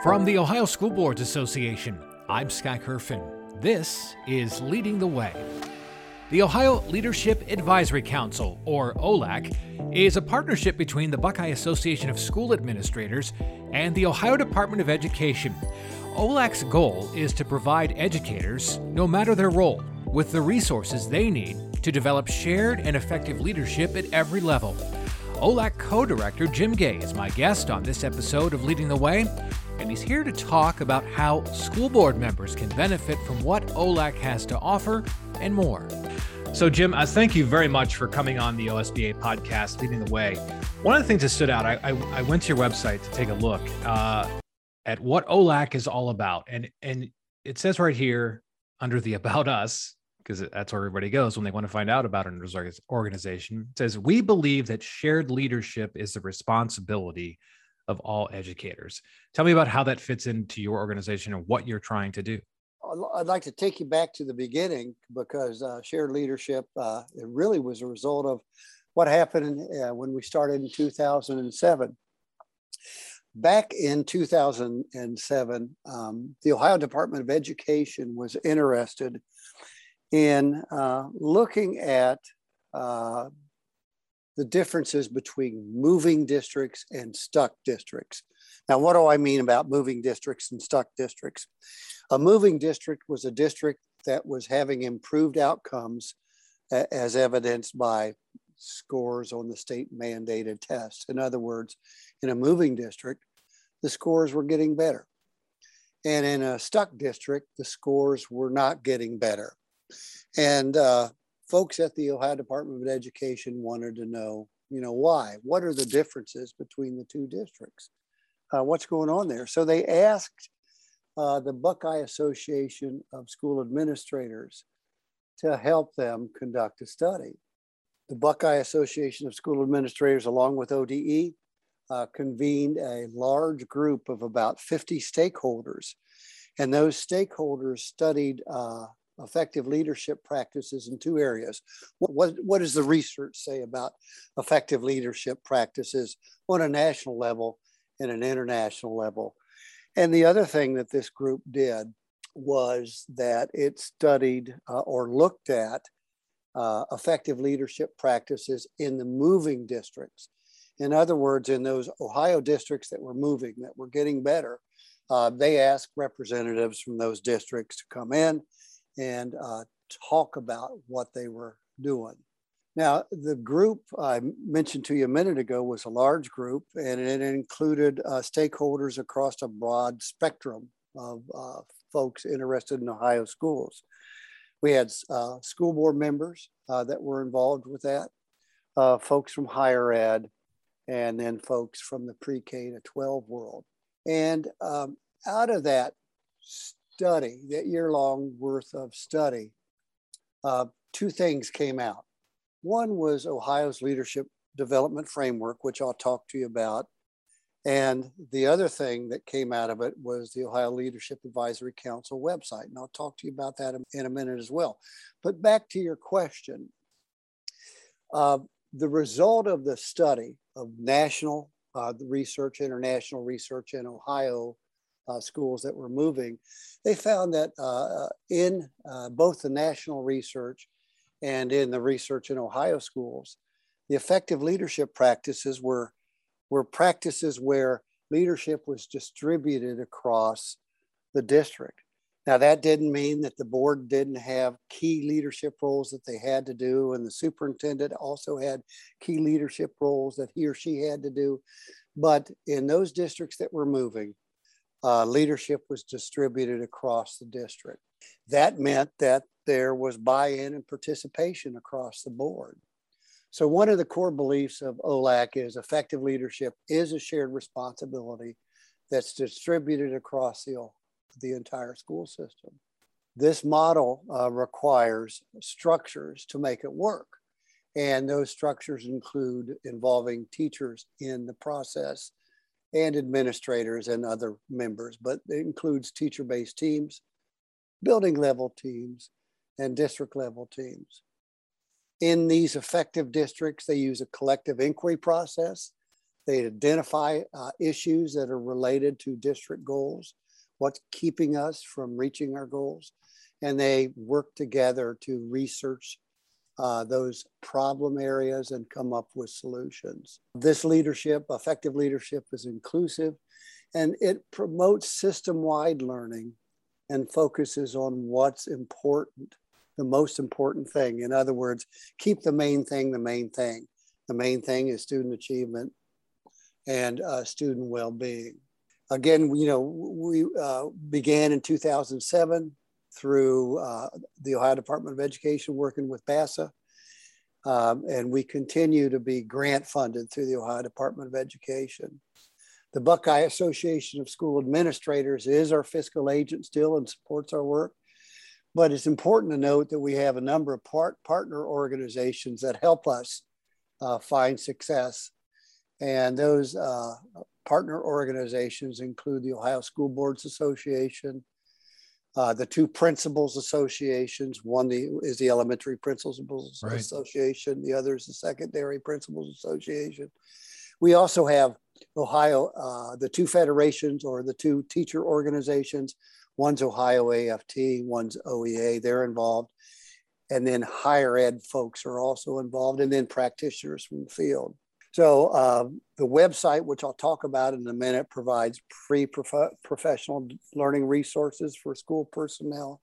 From the Ohio School Boards Association, I'm Sky Kerfin. This is Leading the Way. The Ohio Leadership Advisory Council, or OLAC, is a partnership between the Buckeye Association of School Administrators and the Ohio Department of Education. OLAC's goal is to provide educators, no matter their role, with the resources they need to develop shared and effective leadership at every level. OLAC co director Jim Gay is my guest on this episode of Leading the Way, and he's here to talk about how school board members can benefit from what OLAC has to offer and more. So, Jim, uh, thank you very much for coming on the OSBA podcast, Leading the Way. One of the things that stood out, I, I, I went to your website to take a look uh, at what OLAC is all about. And, and it says right here under the About Us, because that's where everybody goes when they want to find out about an organization. It says, We believe that shared leadership is the responsibility of all educators. Tell me about how that fits into your organization and what you're trying to do. I'd like to take you back to the beginning because uh, shared leadership, uh, it really was a result of what happened uh, when we started in 2007. Back in 2007, um, the Ohio Department of Education was interested in uh, looking at uh, the differences between moving districts and stuck districts. Now, what do I mean about moving districts and stuck districts? A moving district was a district that was having improved outcomes as evidenced by scores on the state mandated tests. In other words, in a moving district, the scores were getting better. And in a stuck district, the scores were not getting better. And uh, folks at the Ohio Department of Education wanted to know, you know, why? What are the differences between the two districts? Uh, what's going on there? So they asked uh, the Buckeye Association of School Administrators to help them conduct a study. The Buckeye Association of School Administrators, along with ODE, uh, convened a large group of about 50 stakeholders. And those stakeholders studied uh, effective leadership practices in two areas. What, what, what, does the research say about effective leadership practices on a national level and an international level? And the other thing that this group did was that it studied uh, or looked at uh, effective leadership practices in the moving districts. In other words, in those Ohio districts that were moving, that were getting better, uh, they asked representatives from those districts to come in and uh, talk about what they were doing. Now, the group I mentioned to you a minute ago was a large group, and it included uh, stakeholders across a broad spectrum of uh, folks interested in Ohio schools. We had uh, school board members uh, that were involved with that, uh, folks from higher ed, and then folks from the pre K to 12 world. And um, out of that study, that year long worth of study, uh, two things came out. One was Ohio's leadership development framework, which I'll talk to you about. And the other thing that came out of it was the Ohio Leadership Advisory Council website. And I'll talk to you about that in a minute as well. But back to your question uh, the result of the study of national uh, research, international research in Ohio uh, schools that were moving, they found that uh, in uh, both the national research and in the research in Ohio schools, the effective leadership practices were, were practices where leadership was distributed across the district. Now, that didn't mean that the board didn't have key leadership roles that they had to do, and the superintendent also had key leadership roles that he or she had to do. But in those districts that were moving, uh, leadership was distributed across the district. That meant that there was buy in and participation across the board. So, one of the core beliefs of OLAC is effective leadership is a shared responsibility that's distributed across the, the entire school system. This model uh, requires structures to make it work. And those structures include involving teachers in the process and administrators and other members, but it includes teacher based teams, building level teams, and district level teams. In these effective districts, they use a collective inquiry process They identify uh, issues that are related to district goals, what's keeping us from reaching our goals, and they work together to research uh, those problem areas and come up with solutions. This leadership, effective leadership, is inclusive and it promotes system wide learning and focuses on what's important, the most important thing. In other words, keep the main thing the main thing. The main thing is student achievement and uh, student well being. Again, you know, we uh, began in 2007 through uh, the Ohio Department of Education working with BASA. Um, and we continue to be grant funded through the Ohio Department of Education. The Buckeye Association of School Administrators is our fiscal agent still and supports our work. But it's important to note that we have a number of part, partner organizations that help us uh, find success. And those uh, partner organizations include the Ohio School Boards Association, uh, the two principals associations. One the, is the Elementary Principals right. Association, the other is the Secondary Principals Association. We also have Ohio, uh, the two federations or the two teacher organizations. One's Ohio AFT, one's OEA, they're involved. And then higher ed folks are also involved, and then practitioners from the field. So uh, the website, which I'll talk about in a minute, provides free prof- professional learning resources for school personnel,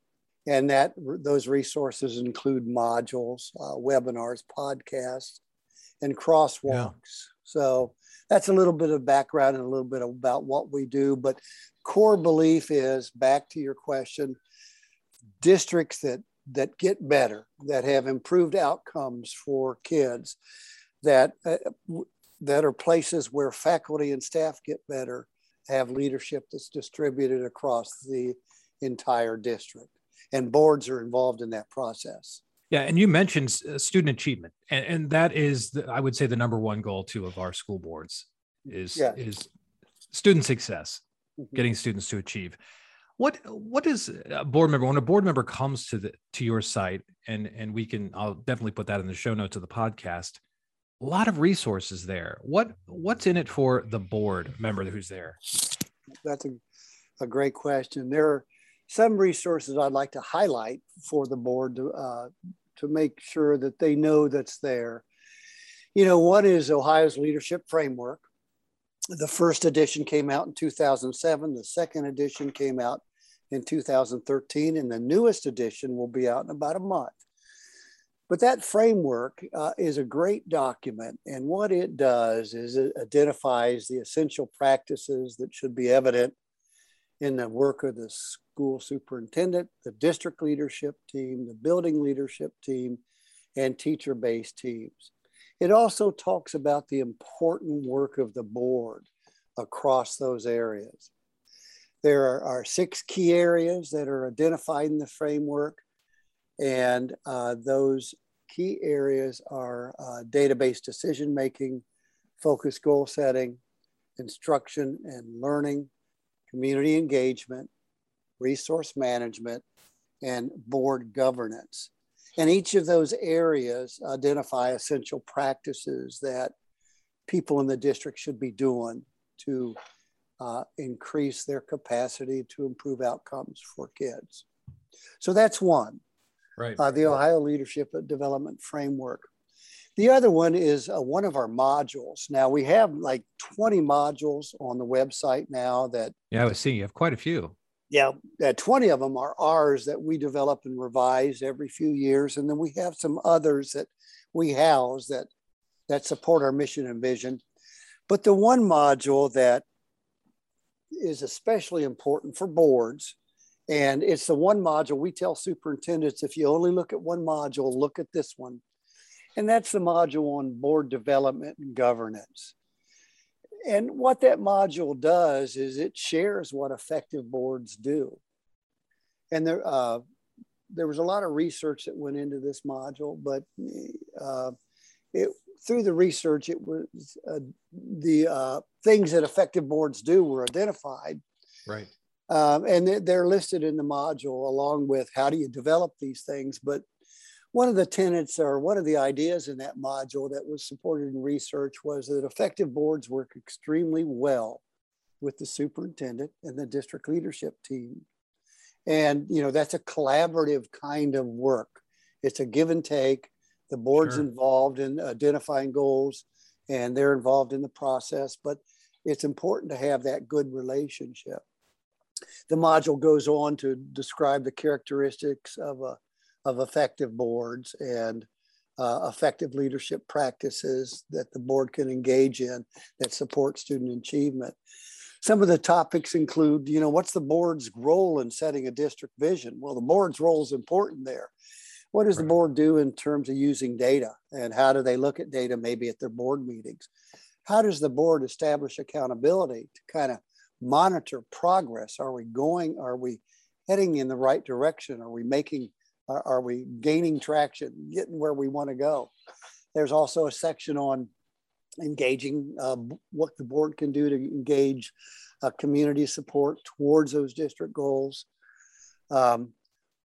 and that those resources include modules, uh, webinars, podcasts, and crosswalks. Yeah. So that's a little bit of background and a little bit about what we do. But core belief is back to your question districts that that get better that have improved outcomes for kids that uh, that are places where faculty and staff get better have leadership that's distributed across the entire district and boards are involved in that process yeah, and you mentioned uh, student achievement, and, and that is, the, I would say, the number one goal too of our school boards is yeah. is student success, mm-hmm. getting students to achieve. What what is a board member when a board member comes to the to your site, and and we can I'll definitely put that in the show notes of the podcast. A lot of resources there. What what's in it for the board member who's there? That's a, a great question. There are some resources I'd like to highlight for the board to, uh, to make sure that they know that's there. You know, one is Ohio's leadership framework. The first edition came out in 2007. The second edition came out in 2013, and the newest edition will be out in about a month. But that framework uh, is a great document, and what it does is it identifies the essential practices that should be evident in the work of the school superintendent, the district leadership team, the building leadership team, and teacher based teams. It also talks about the important work of the board across those areas. There are, are six key areas that are identified in the framework, and uh, those key areas are uh, data-based decision making, focus goal setting, instruction and learning, community engagement, resource management, and board governance. And each of those areas identify essential practices that people in the district should be doing to uh, increase their capacity to improve outcomes for kids. So that's one. Right. Uh, the Ohio Leadership Development Framework. The other one is uh, one of our modules. Now we have like 20 modules on the website now that. Yeah, I was seeing you have quite a few yeah, uh, 20 of them are ours that we develop and revise every few years. And then we have some others that we house that, that support our mission and vision. But the one module that is especially important for boards, and it's the one module we tell superintendents if you only look at one module, look at this one. And that's the module on board development and governance and what that module does is it shares what effective boards do. And there, uh, there was a lot of research that went into this module, but uh, it, through the research, it was uh, the uh, things that effective boards do were identified. Right. Um, and they're listed in the module along with how do you develop these things. But one of the tenets or one of the ideas in that module that was supported in research was that effective boards work extremely well with the superintendent and the district leadership team. And, you know, that's a collaborative kind of work. It's a give and take. The board's sure. involved in identifying goals and they're involved in the process, but it's important to have that good relationship. The module goes on to describe the characteristics of a of effective boards and uh, effective leadership practices that the board can engage in that support student achievement. Some of the topics include, you know, what's the board's role in setting a district vision? Well, the board's role is important there. What does the board do in terms of using data and how do they look at data maybe at their board meetings? How does the board establish accountability to kind of monitor progress? Are we going, are we heading in the right direction? Are we making are, we gaining traction, getting where we want to go? There's also a section on engaging uh, what the board can do to engage uh, community support towards those district goals. Um,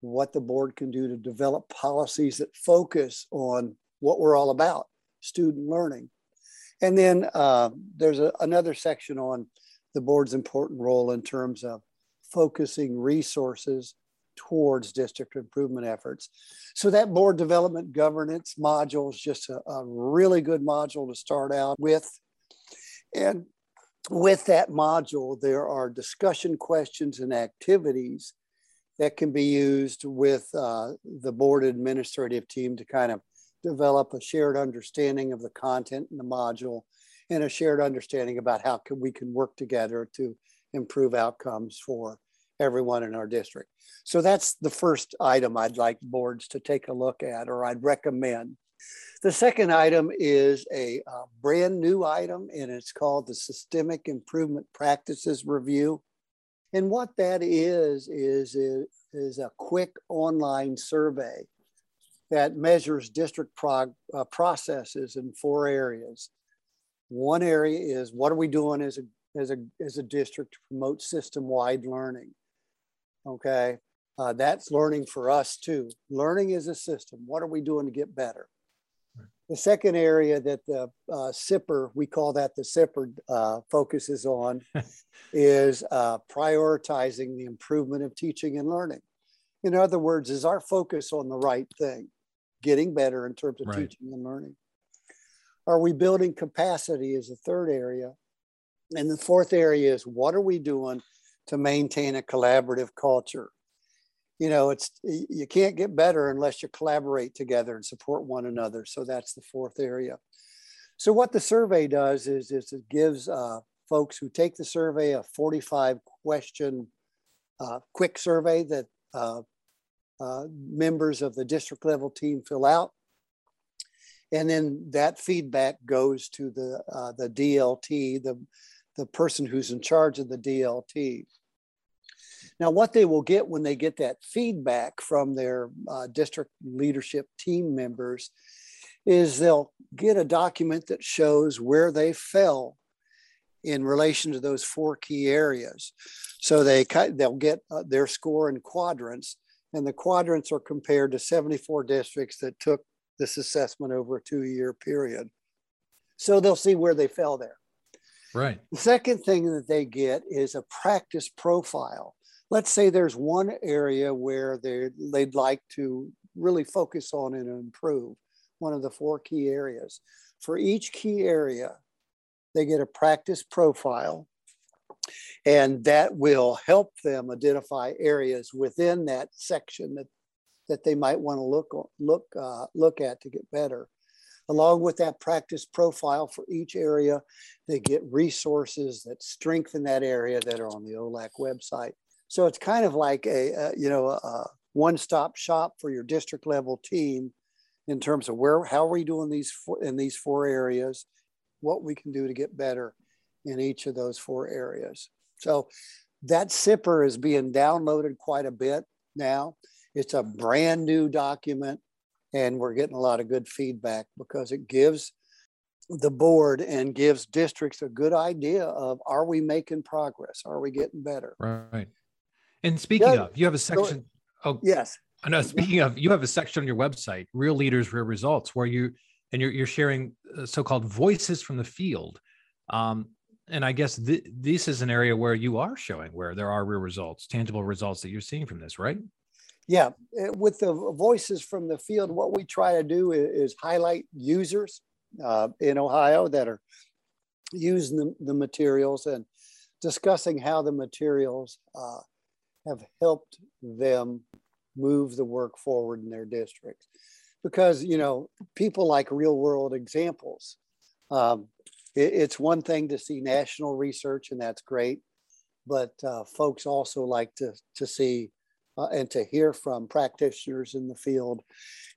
what the board can do to develop policies that focus on what we're all about student learning. And then uh, there's a, another section on the board's important role in terms of focusing resources towards district improvement efforts. So that board development governance module is just a, a really good module to start out with. And with that module, there are discussion questions and activities that can be used with uh, the board administrative team to kind of develop a shared understanding of the content in the module and a shared understanding about how can, we can work together to improve outcomes for everyone in our district. So that's the first item I'd like boards to take a look at or I'd recommend. The second item is a uh, brand new item and it's called the Systemic Improvement Practices Review. And what that is, is, is a quick online survey that measures district prog- uh, processes in four areas. One area is what are we doing as a, as a, as a district to promote system-wide learning? Okay. Uh, that's learning for us too. Learning is a system. What are we doing to get better? The second area that the uh, SIPR, we call that the SIPR, uh, focuses on is uh, prioritizing the improvement of teaching and learning. In other words, is our focus on the right thing, getting better in terms of right. teaching and learning? Are we building capacity as a third area? And the fourth area is what are we doing to maintain a collaborative culture. You know, it's you can't get better unless you collaborate together and support one another. So that's the fourth area. So what the survey does is, is it gives uh, folks who take the survey a 45 question uh, quick survey that uh, uh, members of the district level team fill out. And then that feedback goes to the, uh, the DLT, the, the person who's in charge of the DLT. Now, what they will get when they get that feedback from their uh, district leadership team members is they'll get a document that shows where they fell in relation to those four key areas. So they they'll get uh, their score in quadrants, and the quadrants are compared to 74 districts that took this assessment over a two-year period. So they'll see where they fell there. Right. The second thing that they get is a practice profile let's say there's one area where they'd like to really focus on and improve, one of the four key areas. For each key area, they get a practice profile, and that will help them identify areas within that section that, that they might want to look, look, uh, look at to get better. Along with that practice profile for each area, they get resources that strengthen that area that are on the OLAC website. So it's kind of like a, a you know a one-stop shop for your district level team in terms of where how are we doing these four, in these four areas, what we can do to get better in each of those four areas. So that SIPR is being downloaded quite a bit now. It's a brand new document and we're getting a lot of good feedback because it gives the board and gives districts a good idea of are we making progress? Are we getting better? Right. And speaking yeah, of, you have a section. Oh, yes. I know. Speaking of, you have a section on your website, "Real Leaders, Real Results," where you and you're, you're sharing uh, so-called voices from the field. Um, and I guess th- this is an area where you are showing where there are real results, tangible results that you're seeing from this, right? Yeah, eh, with the voices from the field, what we try to do is, highlight users uh, in Ohio that are using the, the, materials and discussing how the materials uh, have helped them move the work forward in their districts. Because, you know, people like real world examples. Um, it, it's one thing to see national research, and that's great. But uh, folks also like to, to see uh, and to hear from practitioners in the field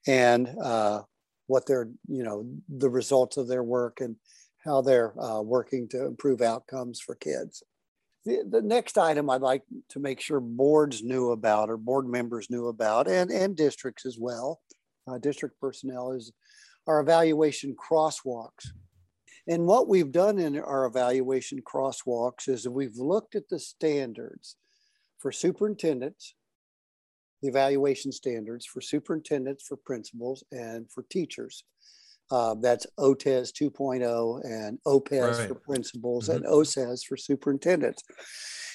and uh, what they're, you know, the results of their work and how they're uh, working to improve outcomes for kids. The, the next item I'd like to make sure boards knew about or board members knew about and, and districts as well, uh, district personnel is our evaluation crosswalks. And what we've done in our evaluation crosswalks is we've looked at the standards for superintendents, the evaluation standards for superintendents, for principals, and for teachers. Uh, that's OTES 2.0 and OPES right. for principals mm-hmm. and OSAS for superintendents.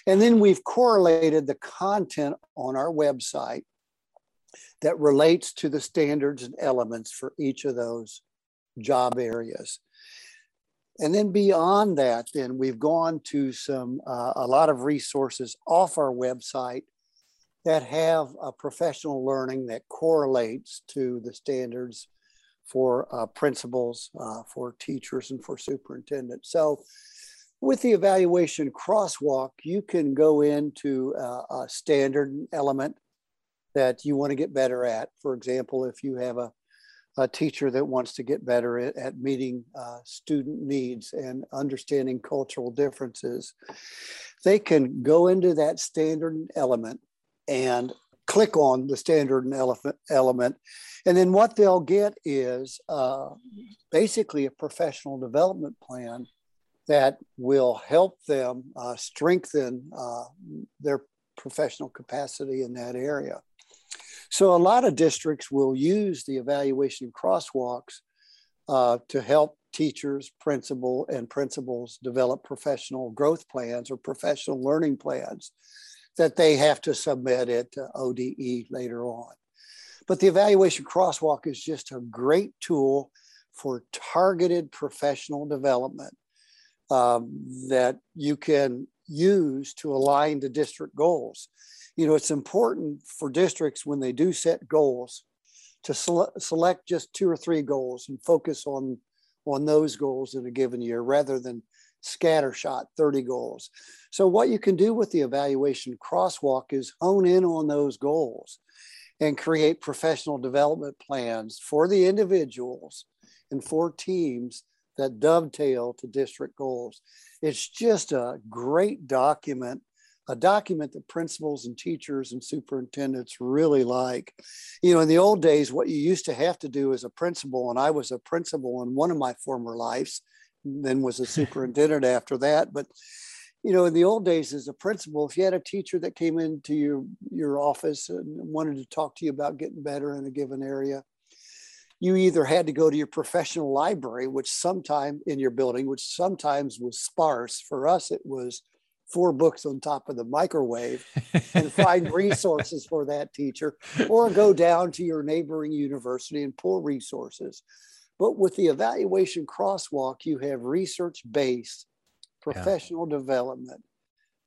And then we've correlated the content on our website that relates to the standards and elements for each of those job areas. And then beyond that, then we've gone to some uh, a lot of resources off our website that have a professional learning that correlates to the standards for uh, principals, uh, for teachers, and for superintendents. So, with the evaluation crosswalk, you can go into a, a standard element that you want to get better at. For example, if you have a a teacher that wants to get better at, at meeting uh, student needs and understanding cultural differences, they can go into that standard element and click on the standard and element. And then what they'll get is uh, basically a professional development plan that will help them uh, strengthen uh, their professional capacity in that area. So a lot of districts will use the evaluation crosswalks uh, to help teachers, principal, and principals develop professional growth plans or professional learning plans that they have to submit at ODE later on. But the evaluation crosswalk is just a great tool for targeted professional development um, that you can use to align to district goals you know, it's important for districts when they do set goals to sele- select just two or three goals and focus on on those goals in a given year rather than scattershot 30 goals. So what you can do with the evaluation crosswalk is hone in on those goals and create professional development plans for the individuals and for teams that dovetail to district goals. It's just a great document a document that principals and teachers and superintendents really like. You know, in the old days, what you used to have to do as a principal, and I was a principal in one of my former lives, then was a superintendent after that. But you know, in the old days, as a principal, if you had a teacher that came into your your office and wanted to talk to you about getting better in a given area, you either had to go to your professional library, which sometime in your building, which sometimes was sparse. For us, it was four books on top of the microwave and find resources for that teacher, or go down to your neighboring university and pull resources. But with the evaluation crosswalk, you have research based professional yeah. development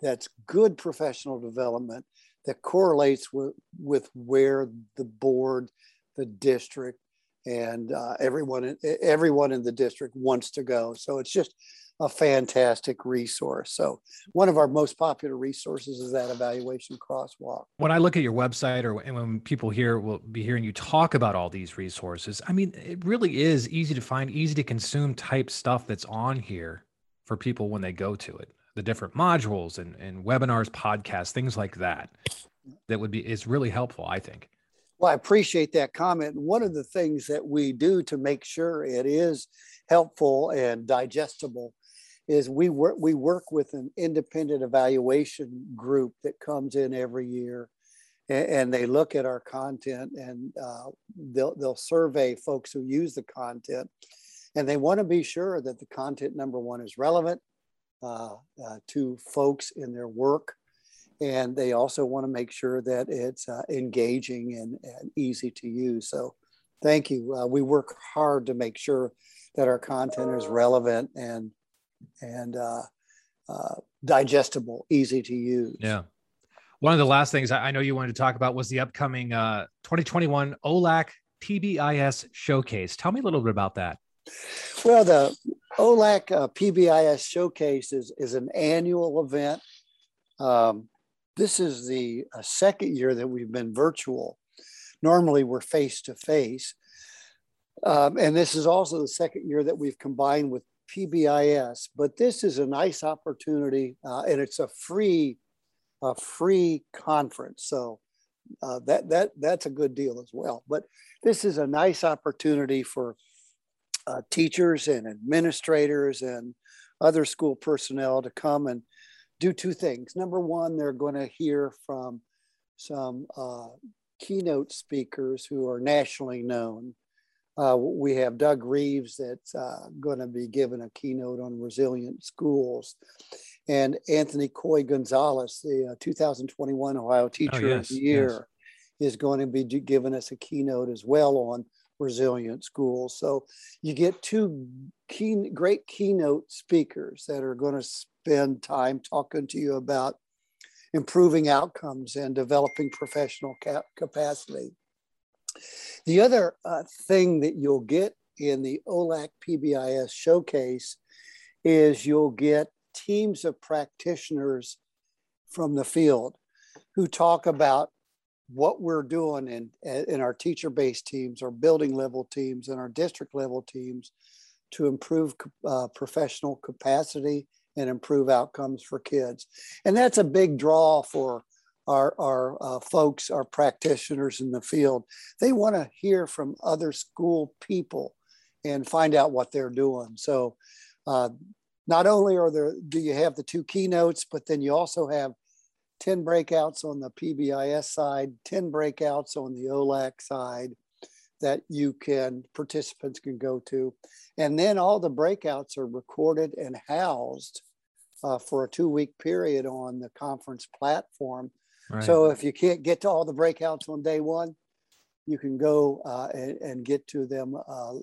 that's good professional development that correlates with, with where the board, the district, and uh, everyone everyone in the district wants to go. So it's just a fantastic resource. So one of our most popular resources is that evaluation crosswalk. When I look at your website or when people here will be hearing you talk about all these resources, I mean, it really is easy to find, easy to consume type stuff that's on here for people when they go to it. The different modules and, and webinars, podcasts, things like that. That would be is really helpful, I think. Well, I appreciate that comment. One of the things that we do to make sure it is helpful and digestible is we work we work with an independent evaluation group that comes in every year and, and they look at our content and uh, they'll, they'll survey folks who use the content and they want to be sure that the content number one is relevant uh, uh, to folks in their work and they also want to make sure that it's uh, engaging and, and, easy to use. So thank you. Uh, we work hard to make sure that our content is relevant and and uh, uh, digestible easy to use yeah one of the last things I know you wanted to talk about was the upcoming 2021 OLAC PBIS showcase. Tell me a little bit about that. Well, the OLAC uh, PBIS Showcase is, is an annual event. Um, this is the uh, second year that we've been virtual. Normally, we're face to face. And this is also the second year that we've combined with PBIS. But this is a nice opportunity, uh, and it's a free, a free conference. So uh, that that that's a good deal as well. But this is a nice opportunity for uh, teachers and administrators and other school personnel to come and do two things. Number one, they're going to hear from some uh, keynote speakers who are nationally known. Uh, we have Doug Reeves that's uh, going to be giving a keynote on resilient schools. And Anthony Coy Gonzalez, the uh, 2021 Ohio Teacher oh, yes, of the Year, yes. is going to be giving us a keynote as well on resilient schools. So you get two key, great keynote speakers that are going to spend time talking to you about improving outcomes and developing professional cap- capacity. The other uh, thing that you'll get in the OLAC PBIS showcase is you'll get teams of practitioners from the field who talk about what we're doing in, in our teacher based teams, our building level teams, and our district level teams to improve uh, professional capacity and improve outcomes for kids. And that's a big draw for our, our uh, folks, our practitioners in the field. They want to hear from other school people and find out what they're doing. So, uh, not only are there do you have the two keynotes, but then you also have 10 breakouts on the PBIS side, 10 breakouts on the OLAC side that you can, participants can go to. And then all the breakouts are recorded and housed uh, for a two week period on the conference platform. Right. So if you can't get to all the breakouts on day one, you can go uh, and, and, get to them uh,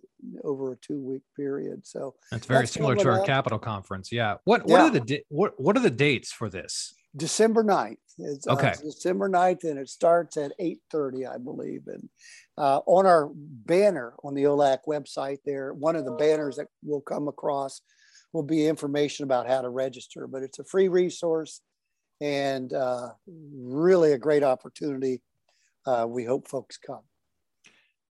over a two week period. So that's very that's similar to our capital conference. Yeah. What what yeah. are the what what are the dates for this? December 9th. It's, uh, okay. Uh, December 9th, and it starts at 8.30, I believe. And uh, on our banner on the OLAC website there, one of the banners that will come across will be information about how to register. But it's a free resource and uh, really a great opportunity. Uh, we hope folks come.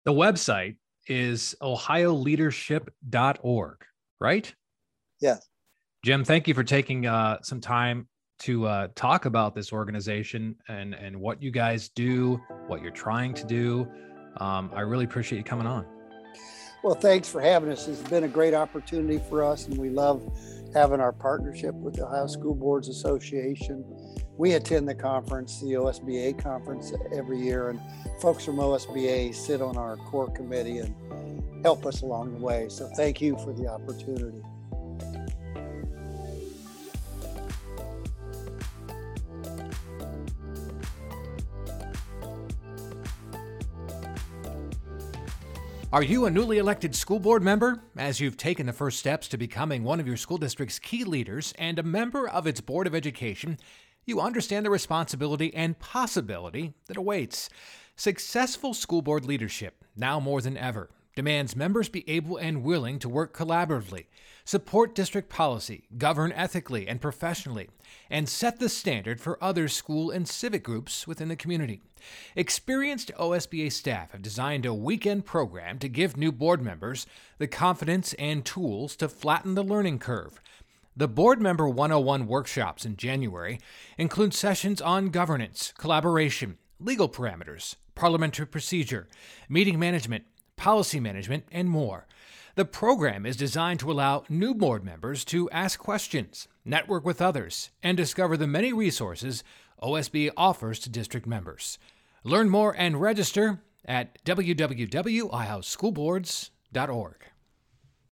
The website is ohioleadership.org, right? Yes. Jim, thank you for taking uh, some time to uh, talk about this organization and and what you guys do, what you're trying to do. Um, I really appreciate you coming on. Well, thanks for having us. It's been a great opportunity for us, and we love having our partnership with the Ohio School Boards Association. We attend the conference, the OSBA conference, every year, and folks from OSBA sit on our core committee and help us along the way. So, thank you for the opportunity. Are you a newly elected school board member? As you've taken the first steps to becoming one of your school district's key leaders and a member of its Board of Education, you understand the responsibility and possibility that awaits. Successful school board leadership, now more than ever, demands members be able and willing to work collaboratively, support district policy, govern ethically and professionally, and set the standard for other school and civic groups within the community. Experienced OSBA staff have designed a weekend program to give new board members the confidence and tools to flatten the learning curve. The Board Member 101 workshops in January include sessions on governance, collaboration, legal parameters, parliamentary procedure, meeting management, policy management, and more. The program is designed to allow new board members to ask questions, network with others, and discover the many resources OSB offers to district members. Learn more and register at www.ohioschoolboards.org.